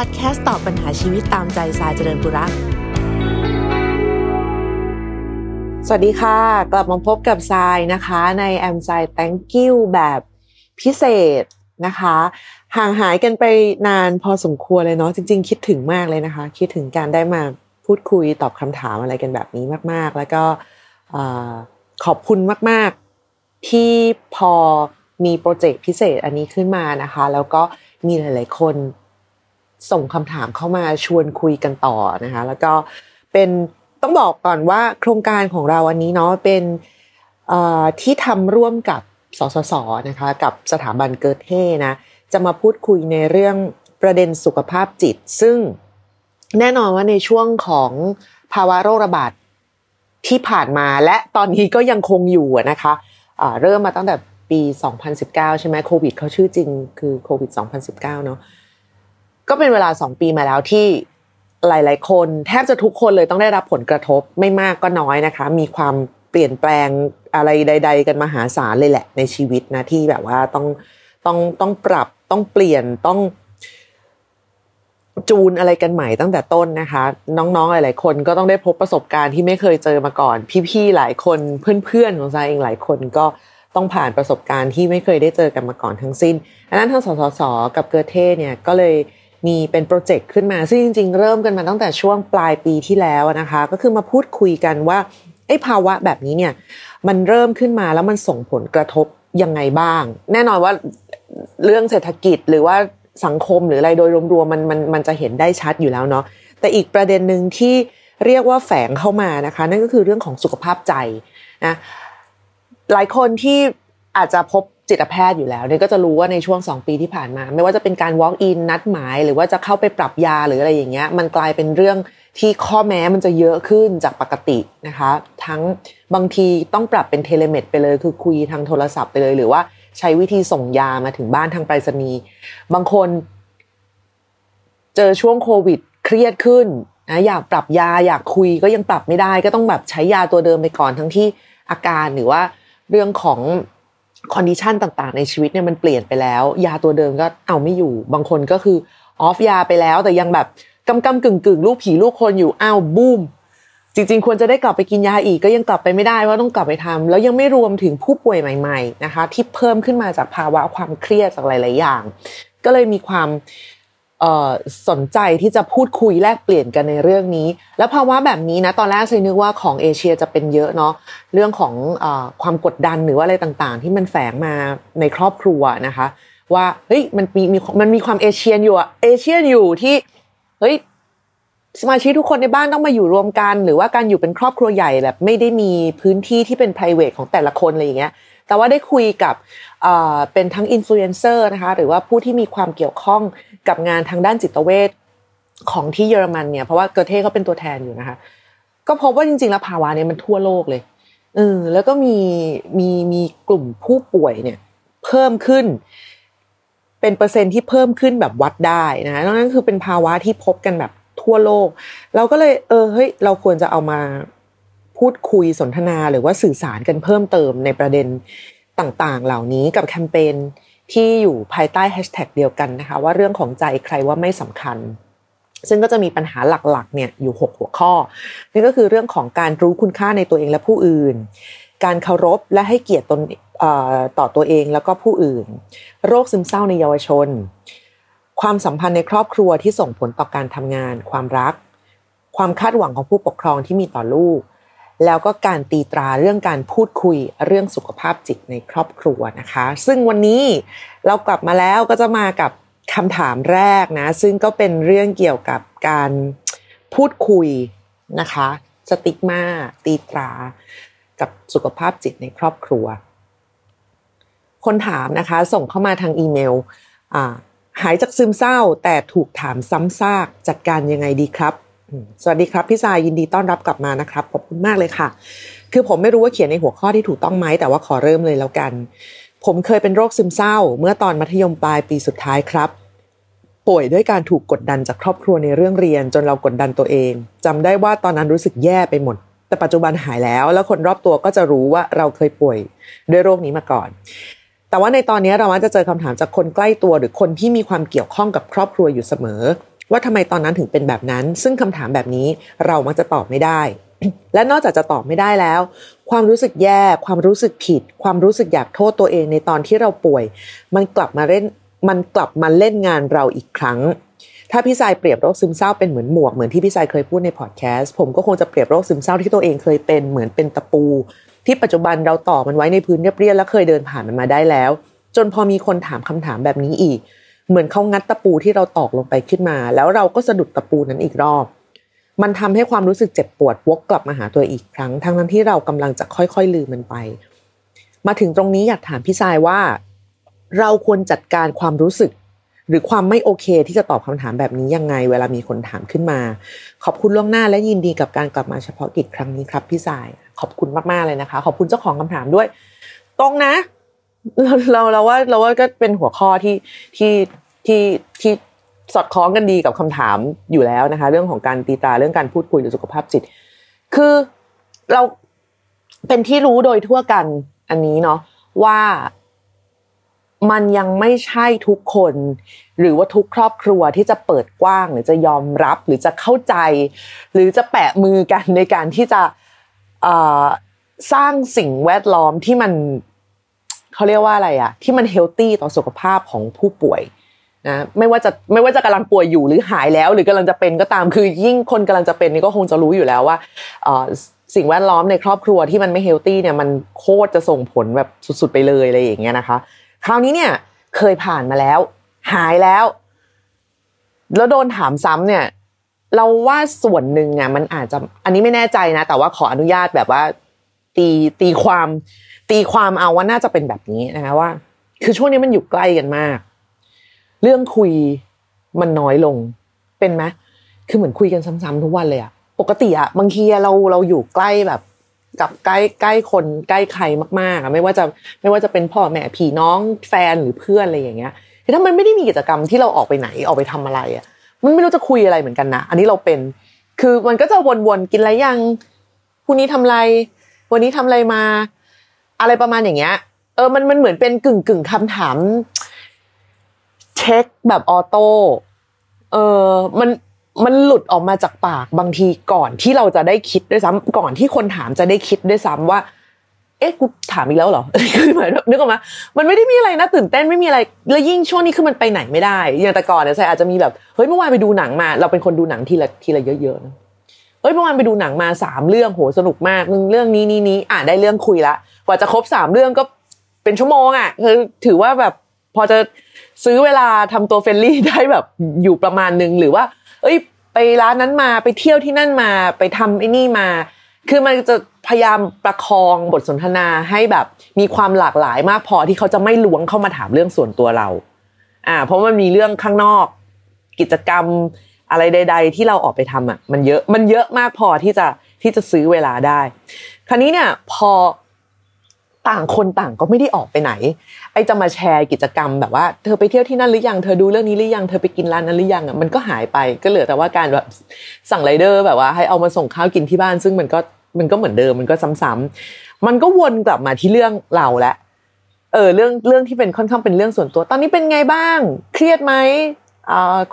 พอดแคสต์ตอบปัญหาชีวิตตามใจสายเจริญบุรักสวัสดีค่ะ กลับมาพบกับทรายนะคะในแอมไซ thank you แบบพิเศษนะคะ ห่างหายกันไปนานพอสมควรเลยเนาะจริง ๆ คิดถึงมากเลยนะคะ คิดถึงการได้มาพูดคุยตอบคำถามอะไรกันแบบนี้มาก ๆ แล้วก็ขอบคุณมาก ๆ ที่พอมีโปรเจกต์พิเศษอันนี้ขึ้นมานะคะ แล้วก็มีหลาย ๆ คน ส่งคำถามเข้ามาชวนคุยกันต่อนะคะ แล้วก็เป็นต้องบอกก่อนว่าโครงการของเราอันนี้เนาะเป็นที่ทำร่วมกับสสสนะคะกับสถาบันเกิร์เท่นะ จะมาพูดคุยในเรื่องประเด็นสุขภาพจิต ซึ่งแน่นอนว่าในช่วงของภาวะโรคระบาดที่ผ่านมาและตอนนี้ก็ยังคงอยู่นะคะะเริ่มมาตั้งแต่ปี 2019 ใช่ไหมโควิดเขาชื่อจริงคือโควิด 2019 เนาะ ก็เป็นเวลา2ปีมาแล้วที่หลาย ๆ คนแทบจะทุกคนเลยต้องได้รับผลกระทบไม่มากก็น้อยนะคะ มีความเปลี่ยนแปลงอะไรใด ๆ กันมหาศาลเลยแหละ ในชีวิตนะที่แบบว่าต้องต้องต้องปรับต้องเปลี่ยนต้อง จูนอะไรกันใหม่ตั้งแต่ต้นนะคะ น้องๆหลาย ๆ คนก็ต้องได้พบประสบการณ์ที่ไม่เคยเจอมาก่อน พี่ๆหลายคนเพื่อนๆของซายเองหลายคนก็ต้องผ่านประสบการณ์ที่ไม่เคยได้เจอกันมาก่อนทั้งสิ้นอันนั้นทั้งสสสกับเกอเท่เนี่ยก็เลย มีเป็นโปรเจกต์ขึ้นมา ซึ่งจริง ๆ เริ่มกันมาตั้งแต่ช่วงปลายปีที่แล้วนะคะ ก็คือมาพูดคุยกันว่าไอ้ภาวะแบบนี้เนี่ยมันเริ่มขึ้นมาแล้วมันส่งผลกระทบยังไงบ้าง แน่นอนว่าเรื่องเศรษฐกิจหรือว่าสังคมหรืออะไรโดยรวมๆมันมันมันจะเห็นได้ชัดอยู่แล้วเนาะแต่อีกประเด็นหนึ่งที่เรียกว่าแฝงเข้ามานะคะ นั่นก็คือเรื่องของสุขภาพใจนะหลายคนที่อาจจะพบ จิตแพทย์อยู่แล้วเนี่ยก็จะรู้ว่าในช่วงสองปีที่ผ่านมา ไม่ว่าจะเป็นการ walk in นัดหมาย หรือว่าจะเข้าไปปรับยาหรืออะไรอย่างเงี้ย มันกลายเป็นเรื่องที่ข้อแม้มันจะเยอะขึ้นจากปกตินะคะ ทั้งบางทีต้องปรับเป็น telemed ไปเลย คือคุยทางโทรศัพท์ไปเลย หรือว่าใช้วิธีส่งยามาถึงบ้านทางไปรษณีย์บางคน เจอช่วงโควิด เครียดขึ้นนะอยากปรับยาอยากคุยก็ยังปรับไม่ได้ ก็ต้องแบบใช้ยาตัวเดิมไปก่อนทั้งที่อาการหรือว่าเรื่องของ condition ต่างๆ ในชีวิตเนี่ยมันเปลี่ยนไปแล้ว ยาตัวเดิมก็เอาไม่อยู่ บางคนก็คือออฟยาไปแล้วแต่ยังแบบกำกำกึ่งกึ่งลูกผีลูกคนอยู่อ้าวบูมจริงๆ ควรจะได้กลับไปกินยาอีกก็ยังกลับไปไม่ได้ว่าต้องกลับไปทำแล้วยังไม่รวมถึงผู้ป่วยใหม่ ๆนะคะ ที่เพิ่มขึ้นมาจากภาวะความเครียดจากหลาย ๆ อย่าง ก็เลยมีความ สนใจที่จะพูดคุยแลกเปลี่ยนกันในเรื่องนี้ แล้วภาวะแบบนี้นะตอนแรกเคยนึกว่าของเอเชียจะเป็นเยอะเนาะเรื่องของอความกดดันหรือว่าอะไรต่างๆ ที่มันแฝงมาในครอบครัวนะคะ ว่าเฮ้ยมันมีมีมันมีความ Asian อยู่อะ Asian อยู่ที่เฮ้ยสมาชิกทุกคนในบ้านต้องมาอยู่รวมกัน หรือว่าการอยู่เป็นครอบครัวใหญ่แบบไม่ได้มีพื้นที่ที่เป็น p r i v a t ของแต่ละคนอะไรอย่างเงี้ย แต่ว่าได้คุยกับเป็นทั้งอินฟลูเอนเซอร์นะคะหรือว่าผู้ที่มีความเกี่ยวข้องกับงานทางด้านจิตเวชของที่เยอรมันเนี่ยเพราะว่าเกอเธ่เขาเป็นตัวแทนอยู่นะคะก็พบว่าจริงๆแล้วภาวะนี้มันทั่วโลกเลยเออแล้วก็มีมีมีกลุ่มผู้ป่วยเนี่ยเพิ่มขึ้น เป็นเปอร์เซ็นที่เพิ่มขึ้นแบบวัดได้นะนั่นคือเป็นภาวะที่พบกันแบบทั่วโลก เราก็เลยเออเฮ้ยเราควรจะเอามา พูดคุยสนทนาหรือว่าสื่อสารกันเพิ่มเติมในประเด็นต่างๆ เหล่านี้กับแคมเปญที่อยู่ภายใต้แฮชแท็กเดียวกันนะคะว่าเรื่องของใจใครว่าไม่สำคัญ ซึ่งก็จะมีปัญหาหลักๆเนี่ยอยู่ 6 หัวข้อนี่ก็คือเรื่องของการรู้คุณค่าในตัวเองและผู้อื่น การเคารพและให้เกียรติตนต่อตัวเองแล้วก็ผู้อื่น โรคซึมเศร้าในเยาวชน ความสัมพันธ์ในครอบครัวที่ส่งผลต่อการทำงาน ความรัก ความคาดหวังของผู้ปกครองที่มีต่อลูก แล้วก็การตีตราเรื่องการพูดคุยเรื่องสุขภาพจิตในครอบครัวนะคะ ซึ่งวันนี้เรากลับมาแล้วก็จะมากับคำถามแรกนะ ซึ่งก็เป็นเรื่องเกี่ยวกับการพูดคุยนะคะสติกมาตีตรา กับสุขภาพจิตในครอบครัว คนถามนะคะ ส่งเข้ามาทางอีเมลหายจากซึมเศร้าแต่ถูกถามซ้ำซากจัดการยังไงดีครับ สวัสดีครับพี่สายยินดีต้อนรับกลับมานะครับขอบคุณมากเลยค่ะ คือผมไม่รู้ว่าเขียนในหัวข้อที่ถูกต้องไหมแต่ว่าขอเริ่มเลยแล้วกัน ผมเคยเป็นโรคซึมเศร้า เมื่อตอนมัธยมปลายปีสุดท้ายครับ ป่วยด้วยการถูกกดดันจากครอบครัวในเรื่องเรียน จนเรากดดันตัวเองจำได้ว่าตอนนั้นรู้สึกแย่ไปหมดแต่ปัจจุบันหายแล้ว แล้วคนรอบตัวก็จะรู้ว่าเราเคยป่วยด้วยโรคนี้มาก่อน แต่ว่าในตอนนี้เรามักจะเจอคำถามจากคนใกล้ตัวหรือคนที่มีความเกี่ยวข้องกับครอบครัวอยู่เสมอ ว่าทำไมตอนนั้นถึงเป็นแบบนั้น ซึ่งคำถามแบบนี้เรามักจะตอบไม่ได้ และนอกจากจะตอบไม่ได้แล้ว ความรู้สึกแย่ ความรู้สึกผิด ความรู้สึกอยากโทษตัวเองในตอนที่เราป่วย มันกลับมาเล่นมันกลับมาเล่นงานเราอีกครั้ง ถ้าพี่สายเปรียบโรคซึมเศร้าเป็นเหมือนหมวกเหมือนที่พี่สายเคยพูดในพอดแคสต์ผมก็คงจะเปรียบโรคซึมเศร้าที่ตัวเองเคยเป็นเหมือนเป็นตะปู ที่ปัจจุบันเราต่อมันไว้ในพื้นเรียบๆแล้วเคยเดินผ่านมันมาได้แล้ว จนพอมีคนถามคำถามแบบนี้อีก เหมือนเขางัดตะปูที่เราตอกลงไปขึ้นมา แล้วเราก็สะดุดตะปูนั้นอีกรอบ มันทำให้ความรู้สึกเจ็บปวดวกกลับมาหาตัวอีกครั้ง ทั้งนั้นที่เรากำลังจะค่อยๆลืมมันไป มาถึงตรงนี้อยากถามพี่สายว่า เราควรจัดการความรู้สึก หรือความไม่โอเคที่จะตอบคำถามแบบนี้ยังไง เวลามีคนถามขึ้นมา ขอบคุณล่วงหน้าและยินดีกับการกลับมาเฉพาะกิจครั้งนี้ครับพี่สาย ขอบคุณมากๆเลยนะคะ ขอบคุณเจ้าของคำถามด้วย ตรงนะ เราเราเราว่าเราว่าก็เป็นหัวข้อที่ที่ที่ที่สอดคล้องกันดีกับคำถามอยู่แล้วนะคะ เรื่องของการตีตาเรื่องการพูดคุยหรือสุขภาพจิต คือเราเป็นที่รู้โดยทั่วกันอันนี้เนาะว่ามันยังไม่ใช่ทุกคน หรือว่าทุกครอบครัวที่จะเปิดกว้าง หรือจะยอมรับหรือจะเข้าใจ หรือจะแปะมือกันในการที่จะสร้างสิ่งแวดล้อมที่มัน เขาเรียกว่าอะไรอะที่มันเฮลตี้ต่อสุขภาพของผู้ป่วยนะไม่ว่าจะไม่ว่าจะกำลังป่วยอยู่หรือหายแล้ว หรือกำลังจะเป็นก็ตามคือยิ่งคนกำลังจะเป็นนี่ก็คงจะรู้อยู่แล้วว่าสิ่งแวดล้อมในครอบครัวที่มันไม่เฮลตี้เนี่ยมันโคตรจะส่งผลแบบสุด ๆ ไปเลยอะไรอย่างเงี้ยนะคะ คราวนี้เนี่ยเคยผ่านมาแล้ว หายแล้ว แล้วโดนถามซ้ำเนี่ย เราว่าส่วนหนึ่งอะมันอาจจะอันนี้ไม่แน่ใจนะ แต่ว่าขออนุญาตแบบว่าตีตีความ ตีความเอาว่าน่าจะเป็นแบบนี้นะคะว่า คือช่วงนี้มันอยู่ใกล้กันมาก เรื่องคุยมันน้อยลงเป็นไหมคือเหมือนคุยกันซ้ำๆทุกวันเลยอะปกติอะบางทีเราเราอยู่ใกล้แบบ กับใกล้ใกล้คนใกล้ใครมากๆอะไม่ว่าจะไม่ว่าจะเป็นพ่อแม่พี่น้องแฟนหรือเพื่อนอะไรอย่างเงี้ยคือถ้ามันไม่ได้มีกิจกรรมที่เราออกไปไหนออกไปทำอะไรอะมันไม่รู้จะคุยอะไรเหมือนกันนะอันนี้เราเป็น คือมันก็จะวนๆกินอะไรยังพรุ่งนี้ทำอะไร วันนี้ทำอะไรมา อะไรประมาณอย่างเงี้ย เออ มันมันเหมือนเป็นกึ่งกึ่งคำถาม เช็คแบบออโต้ เออ มันมันหลุดออกมาจากปากบางทีก่อนที่เราจะได้คิดด้วยซ้ำก่อนที่คนถามจะได้คิดด้วยซ้ำว่า เอ๊ะกูถามอีกแล้วเหรอคือหมายนึกออกมามันไม่ได้มีอะไรนะตื่นเต้นไม่มีอะไรแล้วยิ่งช่วงนี้คือมันไปไหนไม่ได้ อย่างแต่ก่อนเนี่ยใช่อาจจะมีแบบเฮ้ยเมื่อวานไปดูหนังมา เราเป็นคนดูหนังทีละทีละเยอะๆนะ เฮ้ยเมื่อวานไปดูหนังมาสามเรื่องโหสนุกมากเรื่องนี้นี้นี้อ่านได้เรื่องคุยละกว่าจะครบสามเรื่องก็เป็นชั่วโมงอะคือถือว่าแบบพอจะซื้อเวลาทำตัว friendly ได้แบบอยู่ประมาณนึงหรือว่า เอ้ย ไปร้านนั้นมาไปเที่ยวที่นั่นมาไปทำไอ้นี่มา คือมันจะพยายามประคองบทสนทนาให้แบบมีความหลากหลายมากพอที่เขาจะไม่ล้วงเข้ามาถามเรื่องส่วนตัวเรา อ่า เพราะมันมีเรื่องข้างนอก กิจกรรม อะไรใด ๆ ที่เราออกไปทำอะมันเยอะมันเยอะมากพอที่จะที่จะซื้อเวลาได้ คราวนี้เนี่ยพอต่างคนต่างก็ไม่ได้ออกไปไหน ไอจะมาแชร์กิจกรรมแบบว่าเธอไปเที่ยวที่นั่นหรือยังเธอดูเรื่องนี้หรือยังเธอไปกินร้านนั้นหรือยังอะมันก็หายไปก็เหลือแต่ว่าการแบบสั่งไรเดอร์แบบว่า ให้เอามาส่งข้าวกินที่บ้าน ซึ่งมันก็มันก็เหมือนเดิมมันก็ซ้ำๆมันก็วนกลับมาที่เรื่องเราและเออเรื่องเรื่องที่เป็นค่อนข้างเป็นเรื่องส่วนตัว ตอนนี้เป็นไงบ้าง เครียดไหม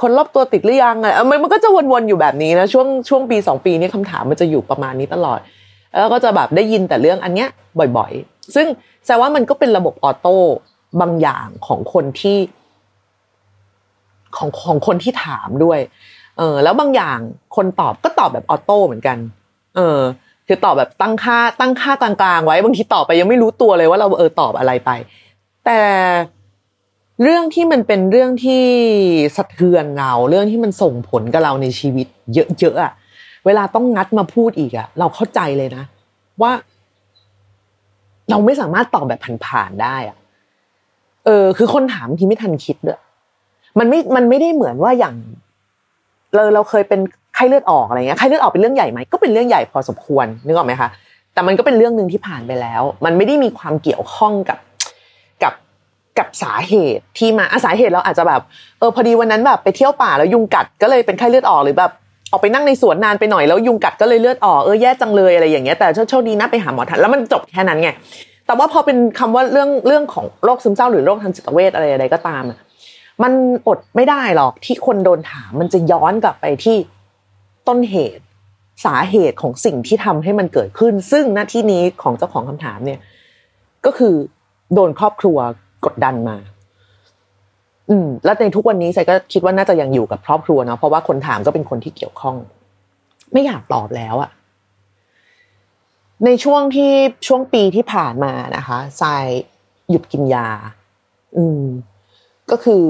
คนรอบตัวติดหรือยังอะมันมันก็จะวนๆอยู่แบบนี้นะช่วงช่วงปีสองปีนี้คำถามมันจะอยู่ประมาณนี้ตลอด แล้วก็จะแบบได้ยินแต่เรื่องอันเนี้ยบ่อยๆ ซึ่งแสดงว่ามันก็เป็นระบบ auto บางอย่างของคนที่ ของของคนที่ถามด้วย เออ แล้วบางอย่างคนตอบก็ตอบแบบ auto เหมือนกัน เออ คือตอบแบบตั้งค่าตั้งค่ากลางๆไว้บางทีตอบไปยังไม่รู้ตัวเลยว่าเราเออตอบอะไรไป แต่ เรื่องที่มันเป็นเรื่องที่สะเทือนเรา เรื่องที่มันส่งผลกับเราในชีวิต เยอะๆอะเวลาต้องงัดมาพูดอีกอะเราเข้าใจเลยนะ ว่า เราไม่สามารถตอบแบบผ่านๆได้อะเออ คือคนถามที่ไม่ทันคิดด้วยมันไม่มันไม่ได้เหมือนว่าอย่าง เราเราเคยเป็นไข้เลือดออกอะไรเงี้ยไข้เลือดออกเป็นเรื่องใหญ่ไหมก็เป็นเรื่องใหญ่พอสมควรนึกออกไหมคะแต่มันก็เป็นเรื่องหนึ่งที่ผ่านไปแล้ว มันไม่ได้มีความเกี่ยวข้องกับ กับสาเหตุที่มาอาสาเหตุเราอาจจะแบบเออพอดีวันนั้นแบบไปเที่ยวป่าแล้วยุงกัดก็เลยเป็นไข้เลือดออกหรือแบบออกไปนั่งในสวนนานไปหน่อยแล้วยุงกัดก็เลยเลือดออกเออแย่จังเลยอะไรอย่างเงี้ยแต่โชคดีนะไปหาหมอทันแล้วมันจบแค่นั้นไงแต่ว่าพอเป็นคำว่าเรื่องเรื่องของโรคซึมเศร้าหรือโรคทางจิตเวชอะไรอะไรก็ตามมันอดไม่ได้หรอกที่คนโดนถามมันจะย้อนกลับไปที่ต้นเหตุสาเหตุของสิ่งที่ทำให้มันเกิดขึ้น ซึ่งหน้าที่นี้ของเจ้าของคำถามเนี่ย ก็คือโดนครอบครัว กดดันมา อืม แล้วในทุกวันนี้ใส่ก็คิดว่าน่าจะยังอยู่กับครอบครัวเนาะเพราะว่าคนถามก็เป็นคนที่เกี่ยวข้อง ไม่อยากตอบแล้วอะในช่วงที่ช่วงปีที่ผ่านมานะคะทรายหยุดกินยา อืม ก็คือ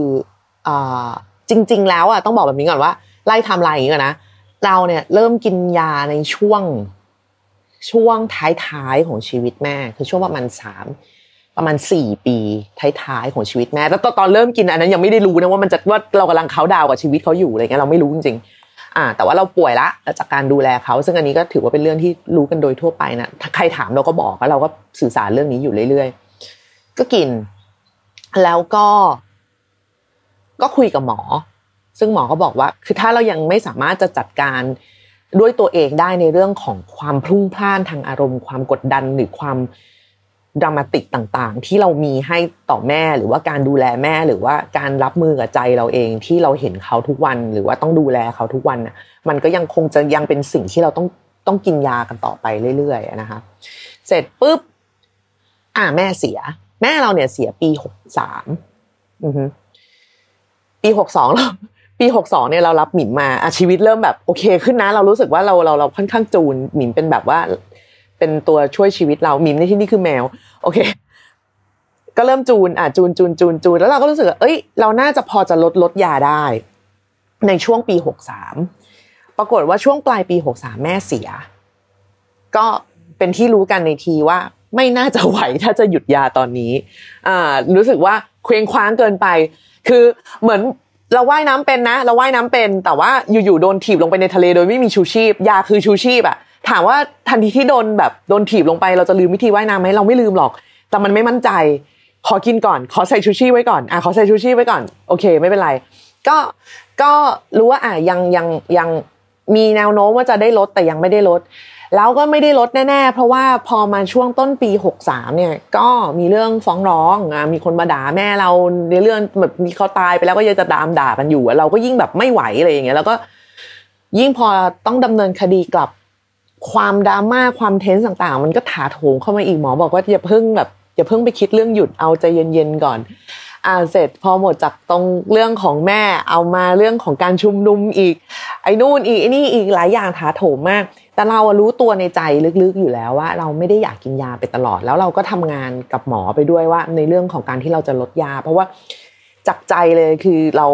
อ่าจริง ๆ แล้วอะต้องบอกแบบนี้ก่อนว่า ไล่ไทม์ไลน์อย่างนี้ก่อนนะเราเนี่ยเริ่มกินยาในช่วงช่วงท้ายๆของชีวิตแม่ คือช่วงประมาณสาม ประมาณสี่ปีท้ายๆของชีวิตแม่แล้วตอนเริ่มกินอันนั้นยังไม่ได้รู้นะว่ามันจะว่าเรากำลังเขาดาวกับชีวิตเขาอยู่อะไรเงี้ยเราไม่รู้จริงๆอ่า แต่ว่าเราป่วยละจากการดูแลเขาซึ่งอันนี้ก็ถือว่าเป็นเรื่องที่รู้กันโดยทั่วไปนะถ้าใครถามเราก็บอกแล้วเราก็สื่อสารเรื่องนี้อยู่เรื่อยๆก็กิน แล้วก็ ก็คุยกับหมอ ซึ่งหมอก็บอกว่า คือถ้าเรายังไม่สามารถจะจัดการด้วยตัวเองได้ในเรื่องของความพลุ่งพล่านทางอารมณ์ ความกดดันหรือความ ดรามาติกต่างๆ ที่เรามีให้ต่อแม่หรือว่าการดูแลแม่หรือว่าการรับมือกับใจเราเองที่เราเห็นเขาทุกวัน หรือว่าต้องดูแลเขาทุกวันน่ะมันก็ยังคงจะยังเป็นสิ่งที่เราต้องต้องกินยากันต่อไปเรื่อยๆนะคะเสร็จปุ๊บอ่าแม่เสีย แม่เราเนี่ยเสียปีหกสามปีหกสองเราปีหกสองเนี่ยเรารับหมิมมาอาชีวิตเริ่มแบบโอเคขึ้นนะ เรารู้สึกว่าเราเราเราค่อนข้างจูนหมิมเป็นแบบว่า เป็นตัวช่วยชีวิตเรามิมในที่นี่คือแมว โอเค ก็เริ่มจูนอะจูนจูนจูนจูนแล้วเราก็รู้สึกว่าเอ้ย เราน่าจะพอจะลดลดยาได้ ในช่วงปีหกสามปรากฏว่าช่วงปลายปีหกสามแม่เสีย ก็เป็นที่รู้กันในทีว่าไม่น่าจะไหวถ้าจะหยุดยาตอนนี้อ่ารู้สึกว่าเคว้งคว้างเกินไป คือเหมือนเราว่ายน้ำเป็นนะ เราว่ายน้ำเป็น แต่ว่าอยู่ๆโดนถีบลงไปในทะเลโดยไม่มีชูชีพ ยาคือชูชีพอะ ถามว่าทันทีที่โดนแบบโดนถีบลงไปเราจะลืมวิธีว่ายน้ำไหมเราไม่ลืมหรอก แต่มันไม่มั่นใจ ขอกินก่อน ขอใส่ชูชีพไว้ก่อนอะขอใส่ชูชีพไว้ก่อนโอเค ไม่เป็นไร ก็ก็รู้ว่าอะยังยังยังมีแนวโน้มว่าจะได้ลดแต่ยังไม่ได้ลด แล้วก็ไม่ได้ลดแน่ๆ เพราะว่าพอมาช่วงต้นปี 63 เนี่ย ก็มีเรื่องฟ้องร้องอะมีคนมาด่าแม่เราในเรื่องแบบมีเขาตายไปแล้วก็ยังจะตามด่ากันอยู่เราก็ยิ่งแบบไม่ไหวอะไรอย่างเงี้ยแล้วก็ยิ่งพอต้องดำเนินคดีกลับ ความดราม่าความเทนส์ต่างๆ มันก็ถาโถมเข้ามาอีกหมอบอกว่าอย่าเพิ่งแบบอย่าเพิ่งไปคิดเรื่องหยุดเอาใจเย็นๆก่อนอ่าเสร็จพอหมดจากตรงเรื่องของแม่เอามาเรื่องของการชุมนุมอีก ไอ้นู่นอีกไอ้นี่อีกหลายอย่างถาโถมมาก แต่เรารู้ตัวในใจลึกๆอยู่แล้วว่า เราไม่ได้อยากกินยาไปตลอด แล้วเราก็ทำงานกับหมอไปด้วยว่า ในเรื่องของการที่เราจะลดยา เพราะว่าจับใจเลยคือเรา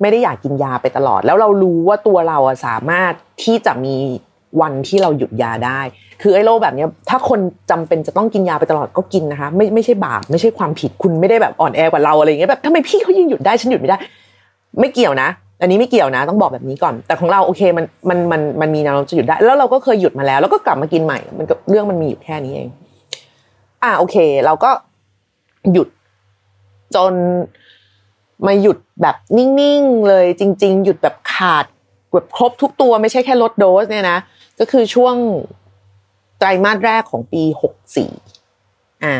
ไม่ได้อยากกินยาไปตลอด แล้วเรารู้ว่าตัวเราสามารถที่จะมี วันที่เราหยุดยาได้ คือไอ้โรคแบบนี้ถ้าคนจำเป็นจะต้องกินยาไปตลอดก็กินนะคะ ไม่ไม่ใช่บาปไม่ใช่ความผิดคุณไม่ได้แบบอ่อนแอกว่าเราอะไรเงี้ยแบบทำไมพี่เขายังหยุดได้ฉันหยุดไม่ได้ ไม่เกี่ยวนะ อันนี้ไม่เกี่ยวนะ ต้องบอกแบบนี้ก่อน แต่ของเราโอเคมันมันมันมันมีแนวโน้มจะหยุดได้ แล้วเราก็เคยหยุดมาแล้ว แล้วก็กลับมากินใหม่ มันก็เรื่องมันมีอยู่แค่นี้เอง อ่าโอเค เราก็หยุดจนมาหยุดแบบนิ่งๆเลยจริง ๆ หยุดแบบขาดแบบครบทุกตัวไม่ใช่แค่ลดโดสเนี่ยนะ ก็คือช่วงไตรมาสแรกของปีหกสี่อ่า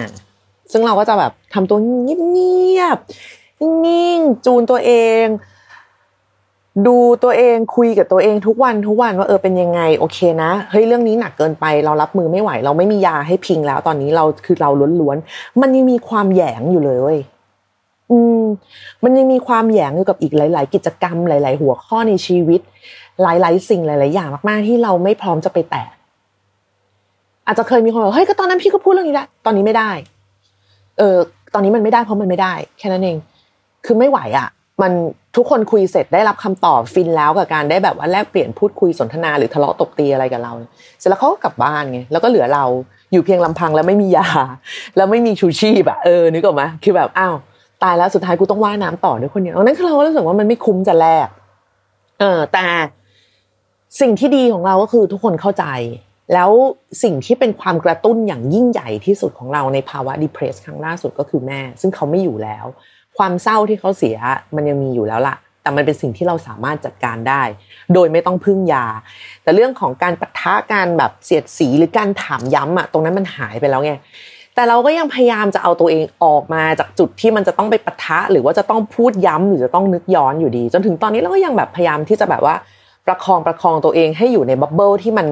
ซึ่งเราก็จะแบบทำตัวเงียบๆนิ่งๆจูนตัวเอง ดูตัวเองคุยกับตัวเองทุกวันทุกวันว่าเออเป็นยังไงโอเคนะเฮ้ยเรื่องนี้หนักเกินไป เรารับมือไม่ไหว เราไม่มียาให้พิงแล้ว ตอนนี้เราคือเราล้วนๆมันยังมีความแหยงอยู่เลยเว้ยอืมมันยังมีความแหยงอยู่กับอีกหลาย ๆ กิจกรรมหลาย ๆ หัวข้อในชีวิต หลาย ๆ สิ่งหลาย ๆ อย่างมาก ๆ ที่เราไม่พร้อมจะไปแตะอาจจะเคยมีคนบอกเฮ้ยก็ตอนนั้นพี่ก็พูดเรื่องนี้แหละตอนนี้ไม่ได้ เออ ตอนนี้มันไม่ได้เพราะมันไม่ได้ แค่นั้นเอง คือไม่ไหวอะ มันทุกคนคุยเสร็จได้รับคำตอบฟินแล้วกับการได้แบบว่าแลกเปลี่ยนพูดคุยสนทนาหรือทะเลาะตบตีอะไรกับเรา เสร็จแล้วเขาก็กลับบ้านไงแล้วก็เหลือเราอยู่เพียงลำพังแล้วไม่มียา แล้วไม่มีชูชีพอะเออนึกออกไหมคือแบบอ้าวตายแล้วสุดท้ายกูต้องว่ายน้ำต่อด้วยคนเดียวนั่นคือเราก็รู้สึกว่ามันไม่คุ้มจะแลกเออแต่ สิ่งที่ดีของเราก็คือทุกคนเข้าใจ แล้วสิ่งที่เป็นความกระตุ้นอย่างยิ่งใหญ่ที่สุดของเราในภาวะ depress ครั้งล่าสุดก็คือแม่ ซึ่งเขาไม่อยู่แล้ว ความเศร้าที่เขาเสียมันยังมีอยู่แล้วล่ะ แต่มันเป็นสิ่งที่เราสามารถจัดการได้ โดยไม่ต้องพึ่งยา แต่เรื่องของการปะทะการแบบเสียดสีหรือการถามย้ำอะตรงนั้นมันหายไปแล้วไงแต่เราก็ยังพยายามจะเอาตัวเองออกมาจากจุดที่มันจะต้องไปปะทะ หรือว่าจะต้องพูดย้ำหรือจะต้องนึกย้อนอยู่ดี จนถึงตอนนี้เราก็ยังแบบพยายามที่จะแบบว่า ประคองประคองตัวเองให้อยู่ใน bubble ที่มัน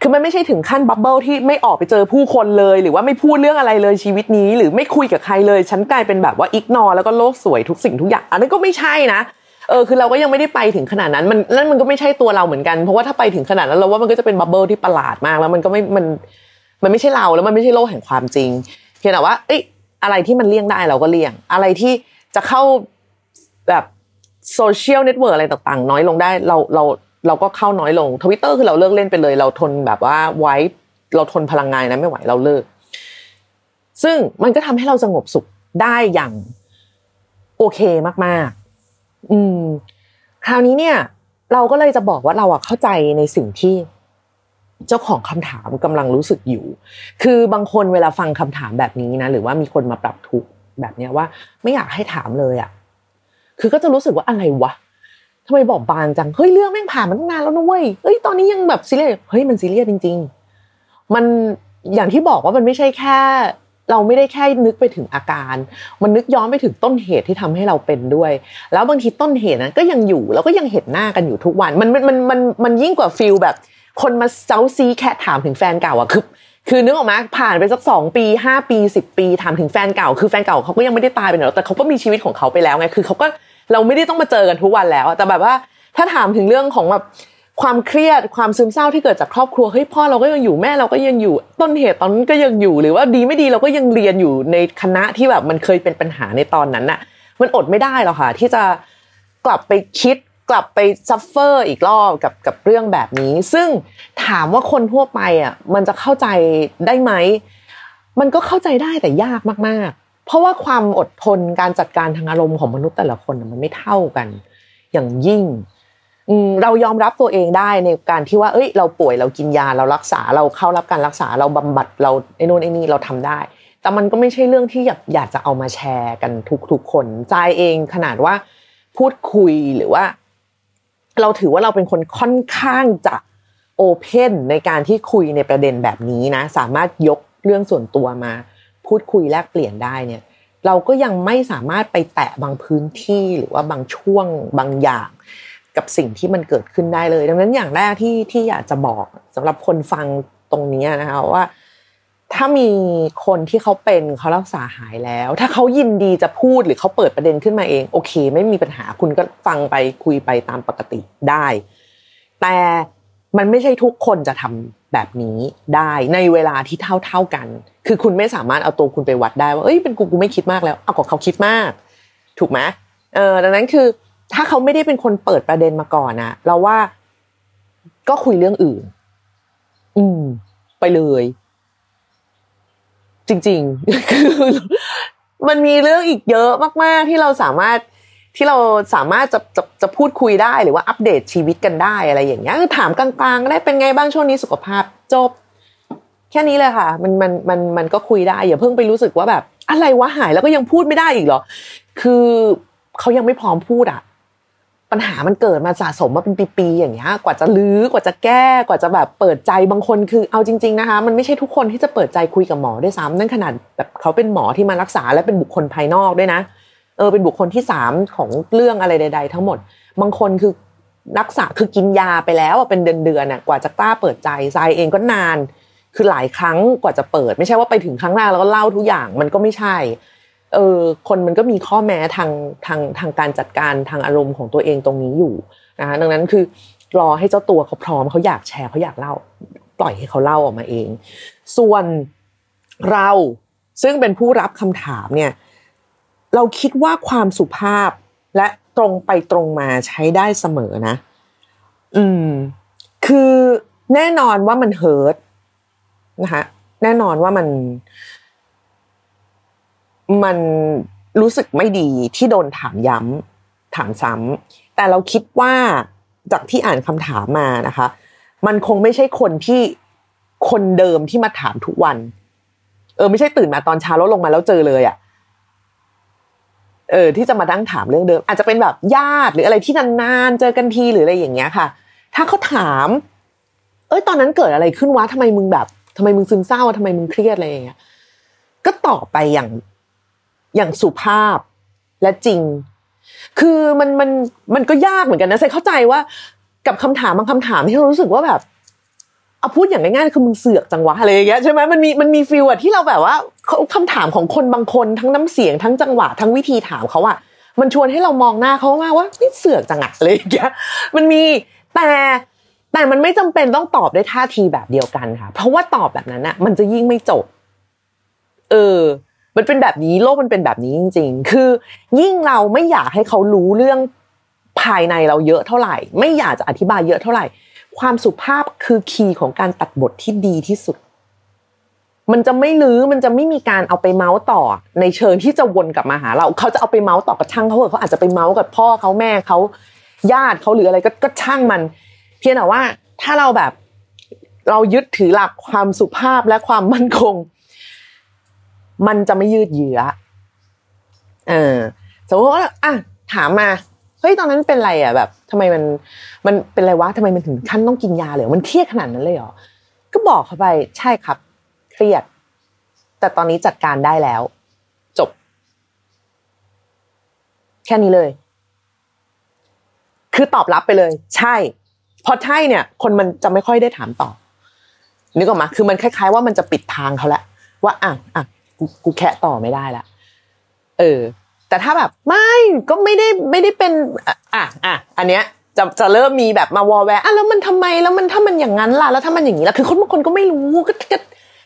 คือมันไม่ใช่ถึงขั้น bubble ที่ไม่ออกไปเจอผู้คนเลย หรือว่าไม่พูดเรื่องอะไรเลยชีวิตนี้ หรือไม่คุยกับใครเลย ฉันกลายเป็นแบบว่า ignore แล้วก็โลกสวยทุกสิ่งทุกอย่าง อันนั้นก็ไม่ใช่นะเออคือเราก็ยังไม่ได้ไปถึงขนาดนั้นมันนั่นมันก็ไม่ใช่ตัวเราเหมือนกันเพราะว่าถ้าไปถึงขนาดนั้นเราว่ามันก็จะเป็น bubble ที่ประหลาดมาก แล้วมันก็ไม่มันมันไม่ใช่เราแล้วมันไม่ใช่โลกแห่งความจริง เพียงแต่ว่า เอ้ยอะไรที่มันเลี่ยงได้เราก็เลี่ยง อะไรที่จะเข้าแบบ โซเชียลเน็ตเวิร์กอะไรต่างๆ น้อยลงได้เราเราเราก็เข้าน้อยลงทวิตเตอร์คือเราเลิกเล่นไปเลย เราทนแบบว่าไม่ไหวเราทนพลังงานน่ะไม่ไหวเราเลิก ซึ่งมันก็ทำให้เราสงบสุขได้อย่างโอเคมากๆ อืม คราวนี้เนี่ย เราก็เลยจะบอกว่าเราอะเข้าใจในสิ่งที่เจ้าของคำถามกำลังรู้สึกอยู่ คือบางคนเวลาฟังคำถามแบบนี้นะ หรือว่ามีคนมาปรับทุกแบบเนี้ยว่า ไม่อยากให้ถามเลยอะ คือก็จะรู้สึกว่าอะไรวะทำไมบอกบางจังเฮ้ยเรื่องแม่งผ่านมาตั้งนานแล้วนะเว้ยเฮ้ยตอนนี้ยังแบบซีเรียสเฮ้ยมันซีเรียสจริง ๆ มันอย่างที่บอกว่ามันไม่ใช่แค่ เราไม่ได้แค่นึกไปถึงอาการ มันนึกย้อนไปถึงต้นเหตุที่ทำให้เราเป็นด้วย แล้วบางทีต้นเหตุนั้นก็ยังอยู่แล้วก็ยังเห็นหน้ากันอยู่ทุกวัน มันมันมันมันยิ่งกว่า feel แบบ คนมาเซ้าซี้แค่ถามถึงแฟนเก่าอะคือคือนึกออกมาผ่านไปสักสองปีห้าปีสิบปีถามถึงแฟนเก่า คือแฟนเก่าเขาก็ยังไม่ได้ตายไปไหนแต่เขาก็มีชีวิตของเขาไปแล้วไงคือเขาก็ เราไม่ได้ต้องมาเจอกันทุกวันแล้วแต่แบบว่าถ้าถามถึงเรื่องของแบบความเครียดความซึมเศร้าที่เกิดจากครอบครัวเฮ้ยพ่อเราก็ยังอยู่แม่เราก็ยังอยู่ ต้นเหตุตอนนั้นก็ยังอยู่หรือว่าดีไม่ดีเราก็ยังเรียนอยู่ในคณะที่แบบมันเคยเป็นปัญหาในตอนนั้นน่ะ มันอดไม่ได้หรอกค่ะ ที่จะกลับไปคิดกลับไปซัฟเฟอร์อีกรอบกับกับเรื่องแบบนี้ ซึ่งถามว่าคนทั่วไปอะมันจะเข้าใจได้ไหมมันก็เข้าใจได้แต่ยากมากๆ เพราะว่าความอดทนการจัดการทางอารมณ์ของมนุษย์แต่ละคนมันไม่เท่ากัน อย่างยิ่งเรายอมรับตัวเองได้ในการที่ว่า เอ้ย เราป่วยเรากินยาเรารักษาเราเข้ารับการรักษาเราบำบัดเราไอ้นู่นไอ้นี่เราทำได้ แต่มันก็ไม่ใช่เรื่องที่อยากอยากจะเอามาแชร์กันทุกทุกคนใจเองขนาดว่า พูดคุยหรือว่า เราถือว่าเราเป็นคนค่อนข้างจะโอเพนในการที่คุยในประเด็นแบบนี้นะ สามารถยกเรื่องส่วนตัวมา พูดคุยแลกเปลี่ยนได้เนี่ยเราก็ยังไม่สามารถไปแตะบางพื้นที่หรือว่าบางช่วงบางอย่าง กับสิ่งที่มันเกิดขึ้นได้เลย ดังนั้นอย่างแรกที่ที่อยากจะบอกสำหรับคนฟังตรงนี้นะคะว่า ถ้ามีคนที่เขาเป็นเขารักษาหายแล้ว ถ้าเขายินดีจะพูดหรือเขาเปิดประเด็นขึ้นมาเอง โอเค ไม่มีปัญหาคุณก็ฟังไปคุยไปตามปกติได้ แต่มันไม่ใช่ทุกคนจะทำแบบนี้ได้ในเวลาที่เท่าเท่ากัน คือคุณไม่สามารถเอาตัวคุณไปวัดได้ว่าเอ้ยเป็นกูกูไม่คิดมากแล้วเอาก็เขาคิดมาก ถูกไหมเออดังนั้นคือ ถ้าเขาไม่ได้เป็นคนเปิดประเด็นมาก่อนนะเราว่าก็คุยเรื่องอื่น อืม ไปเลย จริงๆคือมันมีเรื่องอีกเยอะมาก ๆ ที่เราสามารถที่เราสามารถจะจะจะพูดคุยได้หรือว่าอัปเดตชีวิตกันได้อะไรอย่างเงี้ยถามกลางๆก็ได้เป็นไงบ้างช่วงนี้สุขภาพจบ แค่นี้เลยค่ะ มันมันมันมันก็คุยได้อย่าเพิ่งไปรู้สึกว่าแบบ อะไรวะหายแล้วก็ยังพูดไม่ได้อีกเหรอ คือเขายังไม่พร้อมพูดอะ ปัญหามันเกิดมาสะสมมาเป็นปีๆอย่างเงี้ย กว่าจะลื้อกว่าจะแก้กว่าจะแบบเปิดใจบางคนคือเอาจริง ๆนะคะ มันไม่ใช่ทุกคนที่จะเปิดใจคุยกับหมอด้วยซ้ำนั่นขนาดแบบเขาเป็นหมอที่มารักษาและเป็นบุคคลภายนอกด้วยนะเออเป็นบุคคลที่สามของเรื่องอะไรใด ๆ ทั้งหมด บางคนคือรักษาคือกินยาไปแล้วเป็นเดือนๆน่ะกว่าจะกล้าเปิดใจใจเองก็นาน คือหลายครั้งกว่าจะเปิด ไม่ใช่ว่าไปถึงครั้งแรกแล้วก็เล่าทุกอย่างมันก็ไม่ใช่เออคนมันก็มีข้อแม้ทางทางทางการจัดการทางอารมณ์ของตัวเองตรงนี้อยู่นะคะดังนั้นคือรอให้เจ้าตัวเขาพร้อมเขาอยากแชร์เขาอยากเล่า ปล่อยให้เขาเล่าออกมาเอง ส่วนเราซึ่งเป็นผู้รับคำถามเนี่ยเราคิดว่าความสุภาพและตรงไปตรงมาใช้ได้เสมอนะ อืม คือแน่นอนว่ามันเฮิร์ต นะคะแน่นอนว่ามัน มันรู้สึกไม่ดีที่โดนถามย้ำถามซ้ำแต่เราคิดว่าจากที่อ่านคำถามมานะคะ มันคงไม่ใช่คนที่คนเดิมที่มาถามทุกวัน เออ ไม่ใช่ตื่นมาตอนเช้าแล้วลงมาแล้วเจอเลยอะ่ะเออที่จะมาดั้งถามเรื่องเดิม อาจจะเป็นแบบญาติหรืออะไรที่นานๆเจอกันทีหรืออะไรอย่างเงี้ยค่ะ ถ้าเขาถาม เอ้ยตอนนั้นเกิดอะไรขึ้นวะทำไมมึงแบบ ทำไมมึงซึมเศร้าทำไมมึงเครียดอะไรอย่างเงี้ยก็ตอบไปอย่างอย่างสุภาพและจริง คือมันมันมันก็ยากเหมือนกันนะใส่เข้าใจว่ากับคำถามบางคำถามที่เรารู้สึกว่าแบบเอาพูดอย่างง่ายๆคือมึงเสือกจังวะอะไรอย่างเงี้ยใช่ไหมมันมีมันมีฟิลอะที่เราแบบว่าคำถามของคนบางคนทั้งน้ำเสียงทั้งจังหวะทั้งวิธีถามเขาอะมันชวนให้เรามองหน้าเขามากว่านี่เสือกจังอะอะไรอย่างเงี้ยมันมีแต่ แต่มันไม่จำเป็นต้องตอบด้วยท่าทีแบบเดียวกันค่ะ เพราะว่าตอบแบบนั้นอะมันจะยิ่งไม่จบ เออ มันเป็นแบบนี้โลกมันเป็นแบบนี้จริง ๆ คือ ยิ่งเราไม่อยากให้เขารู้เรื่องภายในเราเยอะเท่าไหร่ ไม่อยากจะอธิบายเยอะเท่าไหร่ ความสุภาพคือคีย์ของการตัดบทที่ดีที่สุด มันจะไม่ลื้อมันจะไม่มีการเอาไปเมาส์ต่อ ในเชิงที่จะวนกลับมาหาเราเขาจะเอาไปเมาส์ต่อกับช่างเขาเถอะเขาอาจจะไปเมาส์กับพ่อเขาแม่เขาญาติเขาหรืออะไรก็ก็ช่างมัน เพียงแต่ว่าถ้าเราแบบเรายึดถือหลักความสุภาพและความมั่นคง มันจะไม่ยืดเยื้อเออสมมติว่าอะถามมาเฮ้ยตอนนั้นเป็นไรอะแบบทำไมมันมันเป็นไรวะทำไมมันถึงขั้นต้องกินยาเลยมันเครียดขนาดนั้นเลยเหรอก็บอกเขาไปใช่ครับเครียด แต่ตอนนี้จัดการได้แล้ว จบ แค่นี้เลย คือตอบรับไปเลย ใช่ พอใช่เนี่ย คนมันจะไม่ค่อยได้ถามต่อนึกออกมาคือมันคล้ายๆ ว่ามันจะปิดทางเขาแล้วว่าอะอะกูกูแค่ต่อไม่ได้ละเออ แต่ถ้าแบบไม่ก็ไม่ได้ไม่ได้เป็นอะอะอันเนี้ยจะจะเริ่มมีแบบมาวอลแวร์อะแล้วมันทำไมแล้วมันถ้ามันอย่างนั้นล่ะแล้วถ้ามันอย่างนี้ล่ะคือคนบางคนก็ไม่รู้ก็ก็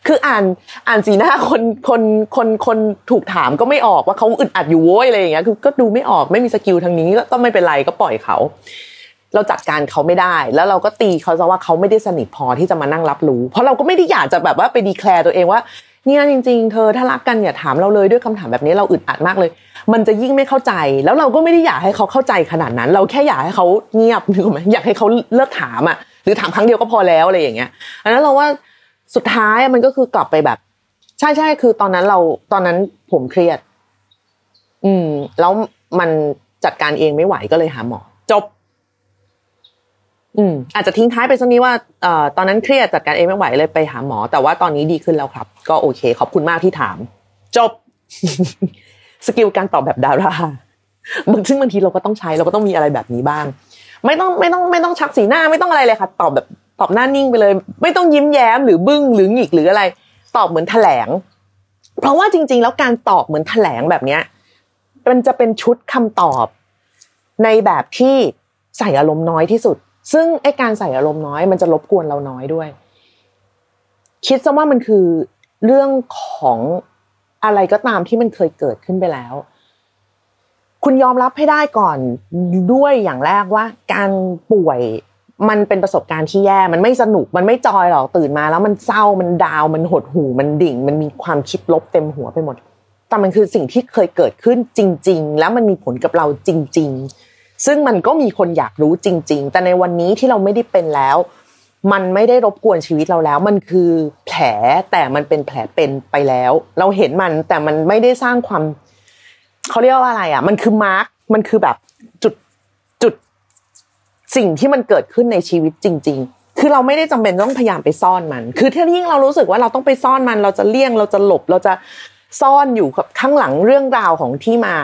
คืออ่านอ่านสีหน้าคนคนคนคนถูกถามก็ไม่ออกว่าเขาอึดอัดอยู่โว้ยอะไรอย่างเงี้ยคือก็ดูไม่ออกไม่มีสกิลทางนี้ก็ต้องไม่เป็นไรก็ปล่อยเขา เราจัดการเขาไม่ได้ แล้วเราก็ตีเขาซะว่าเขาไม่ได้สนิทพอที่จะมานั่งรับรู้ เพราะเราก็ไม่ได้อยากจะแบบว่าไปดีแคลร์ตัวเองว่าเนี่ยจริง ๆ เธอถ้ารักกันอย่าถามเราเลยด้วยคำถามแบบนี้เราอึดอัดมากเลย มันจะยิ่งไม่เข้าใจ แล้วเราก็ไม่ได้อยากให้เขาเข้าใจขนาดนั้น เราแค่อยากให้เขาเงียบนึกออกไหมอยากให้เขาเลิกถามอะหรือถามครั้งเดียวก็พอแล้วอะไรอย่างเงี้ยอันนั้นเราว่าสุดท้ายมันก็คือกลับไปแบบ ใช่ใช่คือตอนนั้นเราตอนนั้นผมเครียด อืม แล้วมันจัดการเองไม่ไหวก็เลยหาหมอ จบ อืมอาจจะทิ้งท้ายไปสักนี้ว่าเอ่อตอนนั้นเครียดจัดการเองไม่ไหวเลยไปหาหมอ แต่ว่าตอนนี้ดีขึ้นแล้วครับ ก็โอเค ขอบคุณมากที่ถาม จบ สกิลการตอบแบบดาราบางซึ่งบางทีเราก็ต้องใช้เราก็ต้องมีอะไรแบบนี้บ้าง ไม่ต้องไม่ต้องไม่ต้องชักสีหน้าไม่ต้องอะไรเลยค่ะ ตอบแบบตอบหน้านิ่งไปเลย ไม่ต้องยิ้มแย้มหรือบึ้งหรือหงิกหรืออะไร ตอบเหมือนแถลง เพราะว่าจริง ๆ แล้วการตอบเหมือนแถลงแบบเนี้ยมันจะเป็นชุดคำตอบในแบบที่ใส่อารมณ์น้อยที่สุด ซึ่งไอการใส่อารมณ์น้อย มันจะรบกวนเราน้อยด้วย คิดซะว่ามันคือเรื่องของอะไรก็ตามที่มันเคยเกิดขึ้นไปแล้ว คุณยอมรับให้ได้ก่อนด้วยอย่างแรกว่า การป่วยมันเป็นประสบการณ์ที่แย่ มันไม่สนุก มันไม่จอยหรอกตื่นมา แล้วมันเศร้า มันดาว มันหดหู่ มันดิ่ง มันมีความคิดลบเต็มหัวไปหมด แต่มันคือสิ่งที่เคยเกิดขึ้นจริง ๆ แล้วมันมีผลกับเราจริง ๆ ซึ่งมันก็มีคนอยากรู้จริง ๆ แต่ในวันนี้ที่เราไม่ได้เป็นแล้ว มันไม่ได้รบกวนชีวิตเราแล้ว มันคือแผลแต่มันเป็นแผลเป็นไปแล้ว เราเห็นมันแต่มันไม่ได้สร้างความเขาเรียกว่าอะไรอะ มันคือมาร์กมันคือแบบจุดจุดสิ่งที่มันเกิดขึ้นในชีวิตจริง ๆคือเราไม่ได้จำเป็นต้องพยายามไปซ่อนมัน คือถ้ายิ่งเรารู้สึกว่าเราต้องไปซ่อนมัน เราจะเลี่ยง เราจะหลบ เราจะซ่อนอยู่กับข้างหลังเรื่องราวของที่มา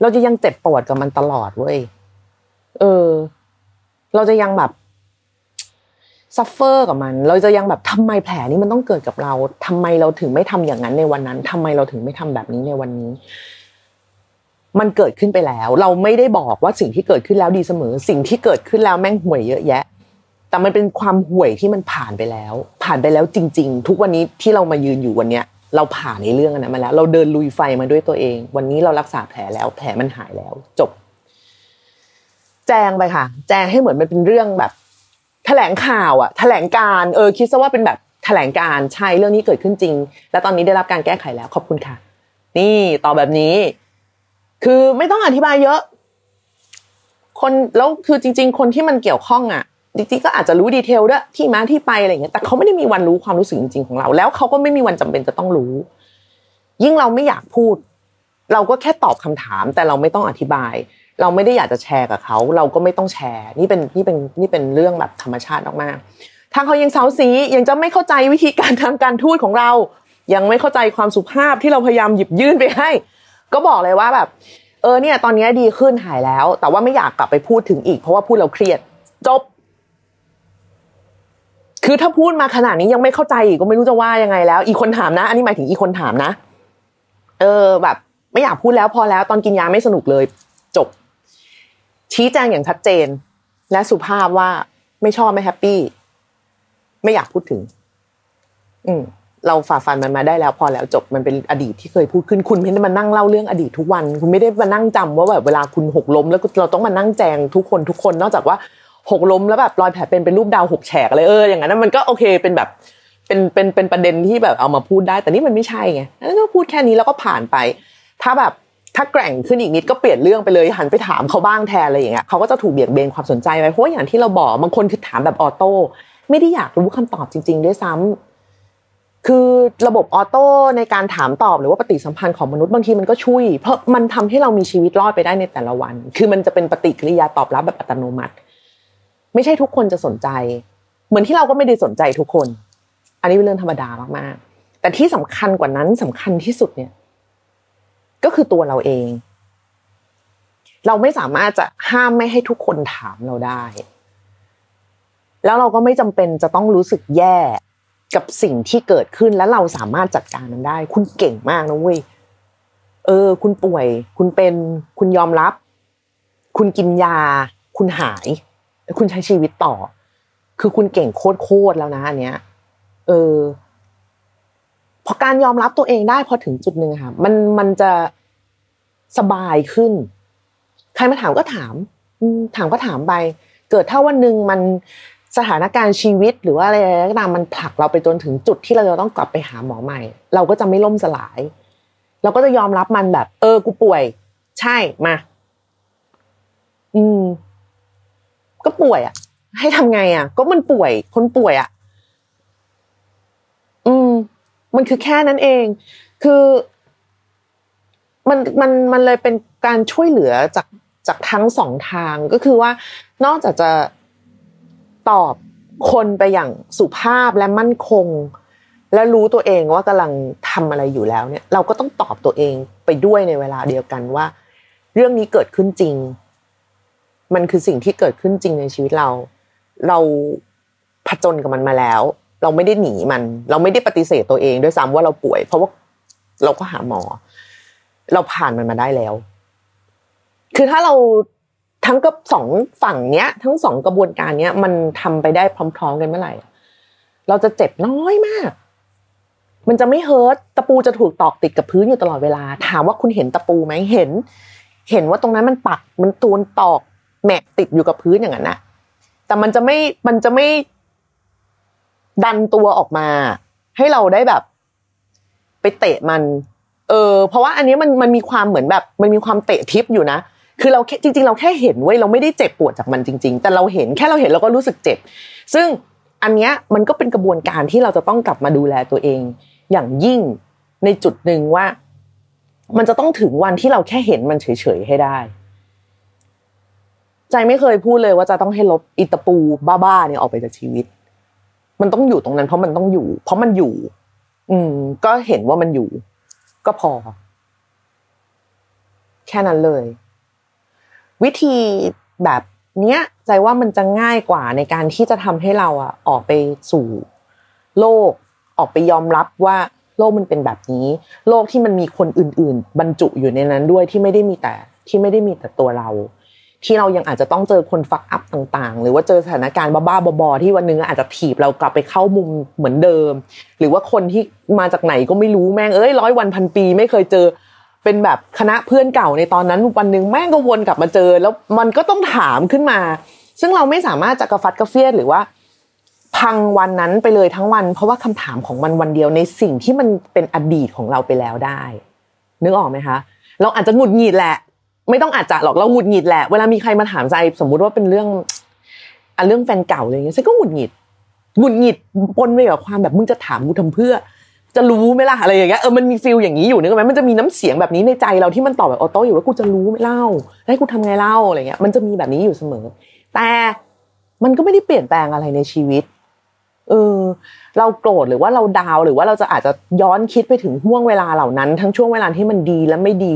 เราจะยังเจ็บปวดกับมันตลอดเว้ยเออ เราจะยังแบบซัฟเฟอร์กับมัน เราจะยังแบบทำไมแผลนี้มันต้องเกิดกับเราทำไมเราถึงไม่ทำอย่างนั้นในวันนั้นทำไมเราถึงไม่ทำแบบนี้ในวันนี้ มันเกิดขึ้นไปแล้ว เราไม่ได้บอกว่าสิ่งที่เกิดขึ้นแล้วดีเสมอ สิ่งที่เกิดขึ้นแล้วแม่งห่วยเยอะแยะ แต่มันเป็นความห่วยที่มันผ่านไปแล้ว ผ่านไปแล้วจริง ๆ ทุกวันนี้ที่เรามายืนอยู่วันเนี้ย เราผ่านในเรื่องนั้นมาแล้ว เราเดินลุยไฟมาด้วยตัวเอง วันนี้เรารักษาแผลแล้ว แผลมันหายแล้ว จบ แจงไปค่ะ แจงให้เหมือนมันเป็นเรื่องแบบ แถลงข่าวอะแถลงการเออคิดซะว่าเป็นแบบแถลงการใช่เรื่องนี้เกิดขึ้นจริง และตอนนี้ได้รับการแก้ไขแล้ว ขอบคุณค่ะ นี่ต่อแบบนี้ คือไม่ต้องอธิบายเยอะ คนแล้วคือจริง ๆ คนที่มันเกี่ยวข้องอะ จริงๆก็อาจจะรู้ดีเทลด้วยที่มาที่ไปอะไรอย่างเงี้ยแต่เขาไม่ได้มีวันรู้ความรู้สึกจริงๆของเรา แล้วเขาก็ไม่มีวันจำเป็นจะต้องรู้ ยิ่งเราไม่อยากพูด เราก็แค่ตอบคำถาม แต่เราไม่ต้องอธิบาย เราไม่ได้อยากจะแชร์กับเขา เราก็ไม่ต้องแชร์ นี่เป็นนี่เป็นนี่เป็นเรื่องแบบธรรมชาติมากๆทางเขายังเซาซียังจะไม่เข้าใจวิธีการทางการทูตของเรา ยังไม่เข้าใจความสุภาพที่เราพยายามหยิบยื่นไปให้ ก็บอกเลยว่าแบบ เออเนี่ย ตอนนี้ดีขึ้นหายแล้ว แต่ว่าไม่อยากกลับไปพูดถึงอีก เพราะว่าพูดเราเครียดจบ คือถ้าพูดมาขนาดนี้ยังไม่เข้าใจอีกก็ไม่รู้จะว่ายังไงแล้ว อีกคนถามนะ อันนี้หมายถึงอีกคนถามนะ เออแบบ ไม่อยากพูดแล้วพอแล้ว ตอนกินยาไม่สนุกเลย จบ ชี้แจงอย่างชัดเจน และสุภาพว่าไม่ชอบไม่แฮปปี้ไม่อยากพูดถึง อืมเราฝ่าฟันมันมาได้แล้วพอแล้วจบมันเป็นอดีตที่เคยพูดขึ้นคุณไม่ได้มานั่งเล่าเรื่องอดีตทุกวัน คุณไม่ได้มานั่งจำว่าแบบเวลาคุณหกล้ม แล้วเราต้องมานั่งแจงทุกคนทุกคน นอกจากว่า หกล้มแล้วแบบรอยแผลเป็นเป็นรูปดาวหกแฉกอะไรเอออย่างนั้นมันก็โอเคเป็นแบบเป็นเป็นเป็นประเด็นที่แบบเอามาพูดได้ แต่นี่มันไม่ใช่ไงแล้วก็พูดแค่นี้แล้วก็ผ่านไป ถ้าแบบถ้าแกร่งขึ้นอีกนิดก็เปลี่ยนเรื่องไปเลยหันไปถามเขาบ้างแทนอะไรอย่างเงี้ยเขาก็จะถูกเบี่ยงเบนความสนใจไปเพราะอย่างที่เราบอกบางคนคือถามแบบออโต้ไม่ได้อยากรู้คำตอบจริง ๆ ด้วยซ้ำคือระบบออโต้ในการถามตอบหรือว่าปฏิสัมพันธ์ของมนุษย์บางทีมันก็ช่วย เพราะมันทำให้เรามีชีวิตรอดไปได้ในแต่ละวัน คือมันจะเป็นปฏิกิริยาตอบรับแบบอัตโนมัติ ไม่ใช่ทุกคนจะสนใจ เหมือนที่เราก็ไม่ได้สนใจทุกคน อันนี้เป็นเรื่องธรรมดามากๆ แต่ที่สำคัญกว่านั้นสำคัญที่สุดเนี่ย ก็คือตัวเราเอง เราไม่สามารถจะห้ามไม่ให้ทุกคนถามเราได้ แล้วเราก็ไม่จำเป็นจะต้องรู้สึกแย่กับสิ่งที่เกิดขึ้นแล้วเราสามารถจัดการมันได้ คุณเก่งมากนะเว้ยเออ คุณป่วย คุณเป็น คุณยอมรับ คุณกินยา คุณหาย คุณใช้ชีวิตต่อ คือคุณเก่งโคตรๆแล้วนะอันเนี้ย เออ พอการยอมรับตัวเองได้พอถึงจุดหนึ่งค่ะ มันมันจะสบายขึ้น ใครมาถามก็ถามอืมถามก็ถามไป เกิดถ้าวันหนึ่งมันสถานการณ์ชีวิตหรือว่าอะไรก็ตามมันผลักเราไปจนถึงจุดที่เราจะต้องกลับไปหาหมอใหม่ เราก็จะไม่ล่มสลาย เราก็จะยอมรับมันแบบ เออ กูป่วย ใช่มา อืม ก็ป่วยอะ ให้ทำไงอะ ก็มันป่วย คนป่วยอะ อืม มันคือแค่นั้นเอง คือมันมันมันเลยเป็นการช่วยเหลือจากจากทั้งสองทางก็คือว่า นอกจากจะตอบคนไปอย่างสุภาพและมั่นคง และรู้ตัวเองว่ากำลังทำอะไรอยู่แล้วเนี่ย เราก็ต้องตอบตัวเองไปด้วยในเวลาเดียวกันว่า เรื่องนี้เกิดขึ้นจริง มันคือสิ่งที่เกิดขึ้นจริงในชีวิตเรา เราผจญกับมันมาแล้ว เราไม่ได้หนีมัน เราไม่ได้ปฏิเสธตัวเองด้วยซ้ำว่าเราป่วย เพราะว่าเราก็หาหมอ เราผ่านมันมาได้แล้ว คือถ้าเราทั้งกับสองฝั่งเนี้ย ทั้งสองกระบวนการเนี้ย มันทำไปได้พร้อมๆกันเมื่อไหร่ เราจะเจ็บน้อยมาก มันจะไม่เฮิร์ตตะปูจะถูกตอกติดกับพื้นอยู่ตลอดเวลา ถามว่าคุณเห็นตะปูไหมเห็น เห็นว่าตรงนั้นมันปัก มันตูนตอก แหมกติดอยู่กับพื้นอย่างนั้นนะแต่มันจะไม่มันจะไม่ดันตัวออกมา ให้เราได้แบบ ไปเตะมัน เออ เพราะว่าอันนี้มันมันมีความเหมือนแบบ มันมีความเตะทิปอยู่นะคือเราจริง ๆ เราแค่เห็นไว้เราไม่ได้เจ็บปวดจากมันจริง ๆ แต่เราเห็นแค่เราเห็นเราก็รู้สึกเจ็บ ซึ่งอันเนี้ยมันก็เป็นกระบวนการที่เราจะต้องกลับมาดูแลตัวเอง อย่างยิ่งในจุดหนึ่งว่า มันจะต้องถึงวันที่เราแค่เห็นมันเฉยๆให้ได้ ใจไม่เคยพูดเลยว่าจะต้องให้ลบอิตาปูบ้าๆเนี่ยออกไปจากชีวิต มันต้องอยู่ตรงนั้น เพราะมันต้องอยู่ เพราะมันอยู่ อืม ก็เห็นว่ามันอยู่ ก็พอ แค่นั้นเลย วิธีแบบเนี้ยใจว่ามันจะง่ายกว่าในการที่จะทำให้เราอะออกไปสู่ โลก ออกไปยอมรับว่าโลกมันเป็นแบบนี้ โลกที่มันมีคนอื่น ๆ บรรจุอยู่ในนั้นด้วยที่ไม่ได้มีแต่ที่ไม่ได้มีแต่ตัวเรา ที่เรายังอาจจะต้องเจอคนฟักอัพต่างๆ หรือว่าเจอสถานการณ์บ้าๆบอๆที่วันนึงอาจจะถีบเรากลับไปเข้ามุมเหมือนเดิม หรือว่าคนที่มาจากไหนก็ไม่รู้แม่งเอ้ยร้อยวันพันปีไม่เคยเจอ เป็นแบบคณะเพื่อนเก่าในตอนนั้นวันหนึ่งแม่งก็วนกลับมาเจอ แล้วมันก็ต้องถามขึ้นมา ซึ่งเราไม่สามารถจะกระฟัดกระเฟียดหรือว่า พังวันนั้นไปเลยทั้งวัน เพราะว่าคำถามของมันวันเดียวในสิ่งที่มันเป็นอดีตของเราไปแล้วได้นึกออกไหมคะเราอาจจะหงุดหงิดแหละ ไม่ต้องอาจจะหรอกเราหงุดหงิดแหละเวลามีใครมาถามใจสมมุติว่าเป็นเรื่องอันเรื่องแฟนเก่าอะไรเงี้ยฉันก็หงุดหงิดหงุดหงิดปนไปกับความแบบมึงจะถามกูทำเพื่อ จะรู้ไหมล่ะอะไรอย่างเงี้ยเออมันมี feel อย่างนี้อยู่นึกไหมมันจะมีน้ำเสียงแบบนี้ในใจเราที่มันตอบแบบ auto อยู่ว่ากูจะรู้ไหมเล่าให้กูทำไงเล่าอะไรเงี้ยมันจะมีแบบนี้อยู่เสมอ แต่มันก็ไม่ได้เปลี่ยนแปลงอะไรในชีวิตเออเราโกรธหรือว่าเรา down หรือว่าเราจะอาจจะย้อนคิดไปถึงห้วงเวลาเหล่านั้น ทั้งช่วงเวลาที่มันดีและไม่ดี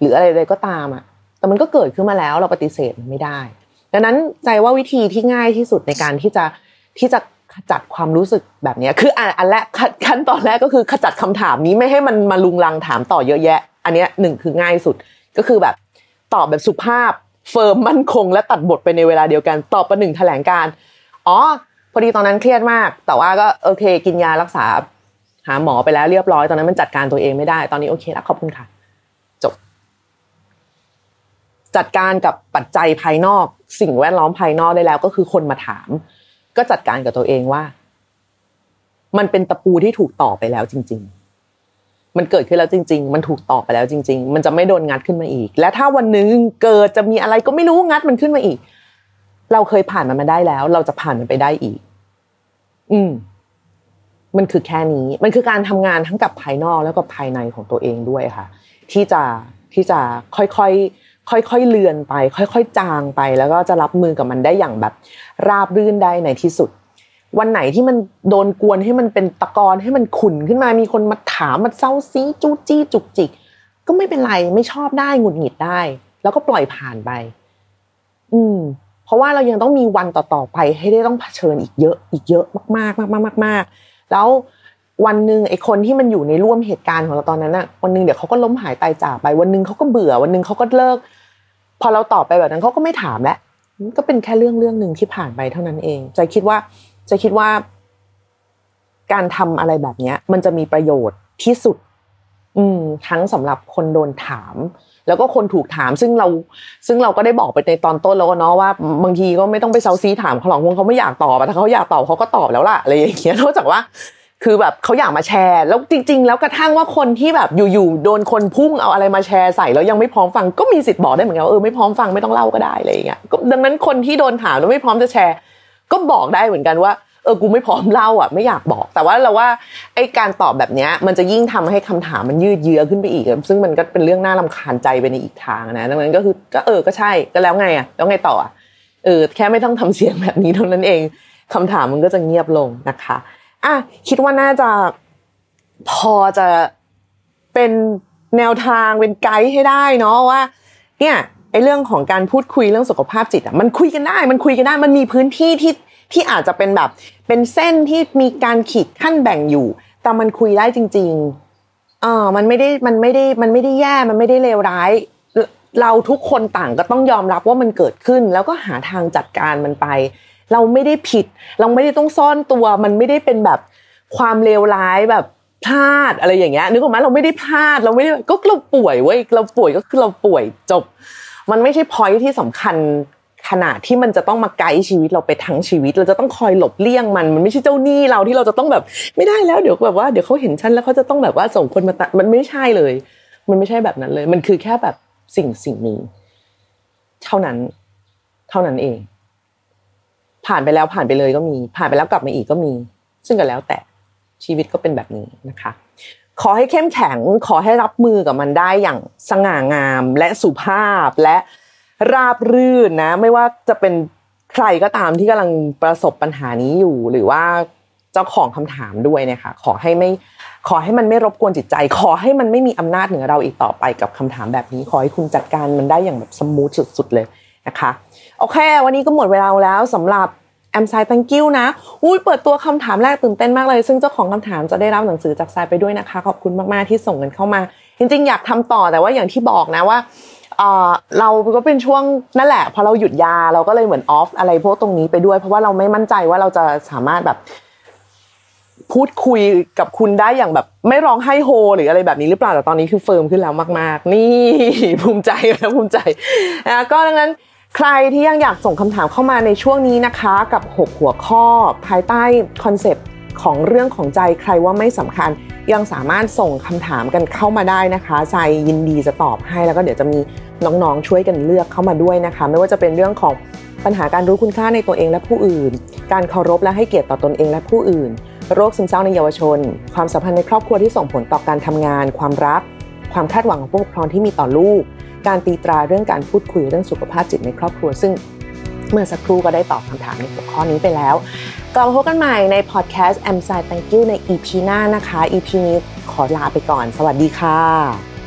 หรืออะไรใดก็ตามอะ แต่มันก็เกิดขึ้นมาแล้วเราปฏิเสธมันไม่ได้ ดังนั้นใจว่าวิธีที่ง่ายที่สุดในการที่จะที่จะขจัดความรู้สึกแบบนี้คืออันแรกขั้นตอนแรกก็คือขจัดคำถามนี้ไม่ให้มันมาลุงลังถามต่อเยอะแยะ อันนี้หนึ่งคือง่ายสุดก็คือแบบตอบแบบสุภาพเฟิร์มมั่นคง และตัดบทไปในเวลาเดียวกัน ตอบประหนึ่งแถลงการอ๋อพอดีตอนนั้นเครียดมาก แต่ว่าก็โอเค กินยารักษา หาหมอไปแล้วเรียบร้อยตอนนั้นมันจัดการตัวเองไม่ได้ ตอนนี้โอเคแล้วขอบคุณค่ะ จบ จัดการกับปัจจัยภายนอก สิ่งแวดล้อมภายนอกได้แล้ว ก็คือคนมาถาม ก็จัดการกับตัวเองว่า มันเป็นตะปูที่ถูกต่อไปแล้วจริง ๆมันเกิดขึ้นแล้วจริง ๆ มันถูกต่อไปแล้วจริง ๆ มันจะไม่โดนงัดขึ้นมาอีก และถ้าวันหนึ่งเกิดจะมีอะไรก็ไม่รู้งัดมันขึ้นมาอีก เราเคยผ่านมันมาได้แล้ว เราจะผ่านมันไปได้อีก อืม มันคือแค่นี้ มันคือการทำงานทั้งกับภายนอกแล้วก็ภายในของตัวเองด้วยค่ะ ที่จะที่จะค่อยๆ ค่อยๆเลือนไป ค่อยๆ จางไป แล้วก็จะรับมือกับมันได้อย่างแบบ ราบรื่นได้ในที่สุด วันไหนที่มันโดนกวนให้มันเป็นตะกอนให้มันขุ่นขึ้นมามีคนมาถามมาเซาซีจู้จี้จุกจิก ก็ไม่เป็นไรไม่ชอบได้หงุดหงิดได้ แล้วก็ปล่อยผ่านไป อืม เพราะว่าเรายังต้องมีวันต่อๆไป ให้ได้ต้องเผชิญอีกเยอะ อีกเยอะมากๆมากๆมากๆแล้ววันหนึ่งไอ้คนที่มันอยู่ในร่วมเหตุการณ์ของเราตอนนั้นอะวันหนึ่งเดี๋ยวเขาก็ล้มหายตายจากไป วันหนึ่งเขาก็เบื่อ วันหนึ่งเขาก็เลิก พอเราตอบไปแบบนั้นเขาก็ไม่ถามแล้วก็เป็นแค่เรื่องเรื่องหนึ่งที่ผ่านไปเท่านั้นเองใจคิดว่าจะคิดว่า การทำอะไรแบบเนี้ย มันจะมีประโยชน์ที่สุด อืม ทั้งสำหรับคนโดนถาม แล้วก็คนถูกถาม ซึ่งเรา ซึ่งเราก็ได้บอกไปในตอนต้นแล้วเนาะว่าบางทีก็ไม่ต้องไปเซาซีถามเขาหรอกวงเขาไม่อยากตอบแต่เขาอยากตอบเขาก็ตอบแล้วล่ะอะไรอย่างเงี้ยนอกจากว่า คือแบบเขาอยากมาแชร์ แล้วจริง ๆ แล้วกระทั่งว่าคนที่แบบอยู่ๆโดนคนพุ่งเอาอะไรมาแชร์ใส่แล้วยังไม่พร้อมฟังก็มีสิทธิ์บอกได้เหมือนกันว่าเออไม่พร้อมฟังไม่ต้องเล่าก็ได้อะไรอย่างเงี้ยดังนั้นคนที่โดนถามแล้วไม่พร้อมจะแชร์ ก็บอกได้เหมือนกันว่าเออกูไม่พร้อมเล่าอะไม่อยากบอก แต่ว่าเราว่าไอ้การตอบแบบเนี้ยมันจะยิ่งทำให้คำถามมันยืดเยื้อขึ้นไปอีก ซึ่งมันก็เป็นเรื่องน่าลาคาญใจไปในอีกทางนะดังนั้นก็คือก็เออก็ใช่ก็แล้วไงอะแล้วไงต่ออะเออแค่ไม่ต้องทำเสียงแบบนี้เท่านั้นเองคำถามมันก็จะเงียบลงนะคะ อะคิดว่าน่าจะพอจะเป็นแนวทางเป็นไกด์ให้ได้เนาะว่า เนี่ยไอ้เรื่องของการพูดคุยเรื่องสุขภาพจิตอะมันคุยกันได้ มันคุยกันได้มันมีพื้นที่ที่ที่อาจจะเป็นแบบ เป็นเส้นที่มีการขีดขั้นแบ่งอยู่ แต่มันคุยได้จริงๆอ่ามันไม่ได้มันไม่ได้มันไม่ได้แย่มันไม่ได้เลวร้าย เราทุกคนต่างก็ต้องยอมรับว่ามันเกิดขึ้น แล้วก็หาทางจัดการมันไป เราไม่ได้ผิด เราไม่ได้ต้องซ่อนตัว มันไม่ได้เป็นแบบความเลวร้ายแบบพลาดอะไรอย่างเงี้ยนึกออกไหมเราไม่ได้พลาดเราไม่ได้ก็เราป่วยเว้ยเราป่วยก็คือเราป่วยจบ มันไม่ใช่พอยที่สำคัญขนาดที่มันจะต้องมาไกด์ชีวิตเราไปทั้งชีวิต เราจะต้องคอยหลบเลี่ยงมันมันไม่ใช่เจ้าหนี้เราที่เราจะต้องแบบไม่ได้แล้วเดี๋ยวแบบว่าเดี๋ยวเขาเห็นฉันแล้วเขาจะต้องแบบว่าส่งคนมาตัดมันไม่ใช่เลย มันไม่ใช่แบบนั้นเลย มันคือแค่แบบสิ่งสิ่งนี้ เท่านั้น เท่านั้นเอง ผ่านไปแล้วผ่านไปเลยก็มี ผ่านไปแล้วกลับมาอีกก็มี ซึ่งก็แล้วแต่ชีวิตก็เป็นแบบนี้นะคะ ขอให้เข้มแข็งขอให้รับมือกับมันได้อย่างสง่างามและสุภาพและราบรื่นนะ ไม่ว่าจะเป็นใครก็ตามที่กำลังประสบปัญหานี้อยู่ หรือว่าเจ้าของคำถามด้วยนะคะขอให้ไม่ขอให้มันไม่รบกวนจิตใจ ขอให้มันไม่มีอำนาจเหนือเราอีกต่อไปกับคำถามแบบนี้ ขอให้คุณจัดการมันได้อย่างแบบสมูทสุด ๆ เลยนะคะ โอเค วันนี้ก็หมดเวลาแล้วสำหรับแอมไซ thank you นะอุ้ยเปิดตัวคำถามแรกตื่นเต้นมากเลย ซึ่งเจ้าของคำถามจะได้รับหนังสือจากทรายไปด้วยนะคะ ขอบคุณมาก ๆ ที่ส่งเงินเข้ามา จริง ๆ อยากทำต่อแต่ว่าอย่างที่บอกนะว่าเราก็เป็นช่วงนั่นแหละ พอเราหยุดยาเราก็เลยเหมือนออฟอะไรพวกตรงนี้ไปด้วย เพราะว่าเราไม่มั่นใจว่าเราจะสามารถแบบ พูดคุยกับคุณได้อย่างแบบ ไม่ร้องไห้โฮ หรืออะไรแบบนี้หรือเปล่าแต่ตอนนี้คือเฟิร์มขึ้นแล้วมาก ๆ นี่ภูมิใจนะภูมิใจนะก็ดังนั้น ใครที่ยังอยากส่งคำถามเข้ามาในช่วงนี้นะคะ กับ 6 หัวข้อ ภายใต้คอนเซปต์ของเรื่องของใจใครว่าไม่สำคัญ ยังสามารถส่งคำถามกันเข้ามาได้นะคะใจยินดีจะตอบให้แล้วก็เดี๋ยวจะมีน้องๆช่วยกันเลือกเข้ามาด้วยนะคะ ไม่ว่าจะเป็นเรื่องของปัญหาการรู้คุณค่าในตัวเองและผู้อื่น การเคารพและให้เกียรติต่อตนเองและผู้อื่น โรคซึมเศร้าในเยาวชน ความสัมพันธ์ในครอบครัวที่ส่งผลต่อการทำงาน ความรัก ความคาดหวังของผู้ปกครองที่มีต่อลูก การตีตราเรื่องการพูดคุยเรื่องสุขภาพจิตในครอบครัว ซึ่งเมื่อสักครู่ก็ได้ตอบคำถามในหัวข้อนี้ไปแล้วกลับมาพบกันใหม่ในพอดแคสต์ a m s i Thank You ใน EP หน้านะคะ EP นี้ขอลาไปก่อน สวัสดีค่ะ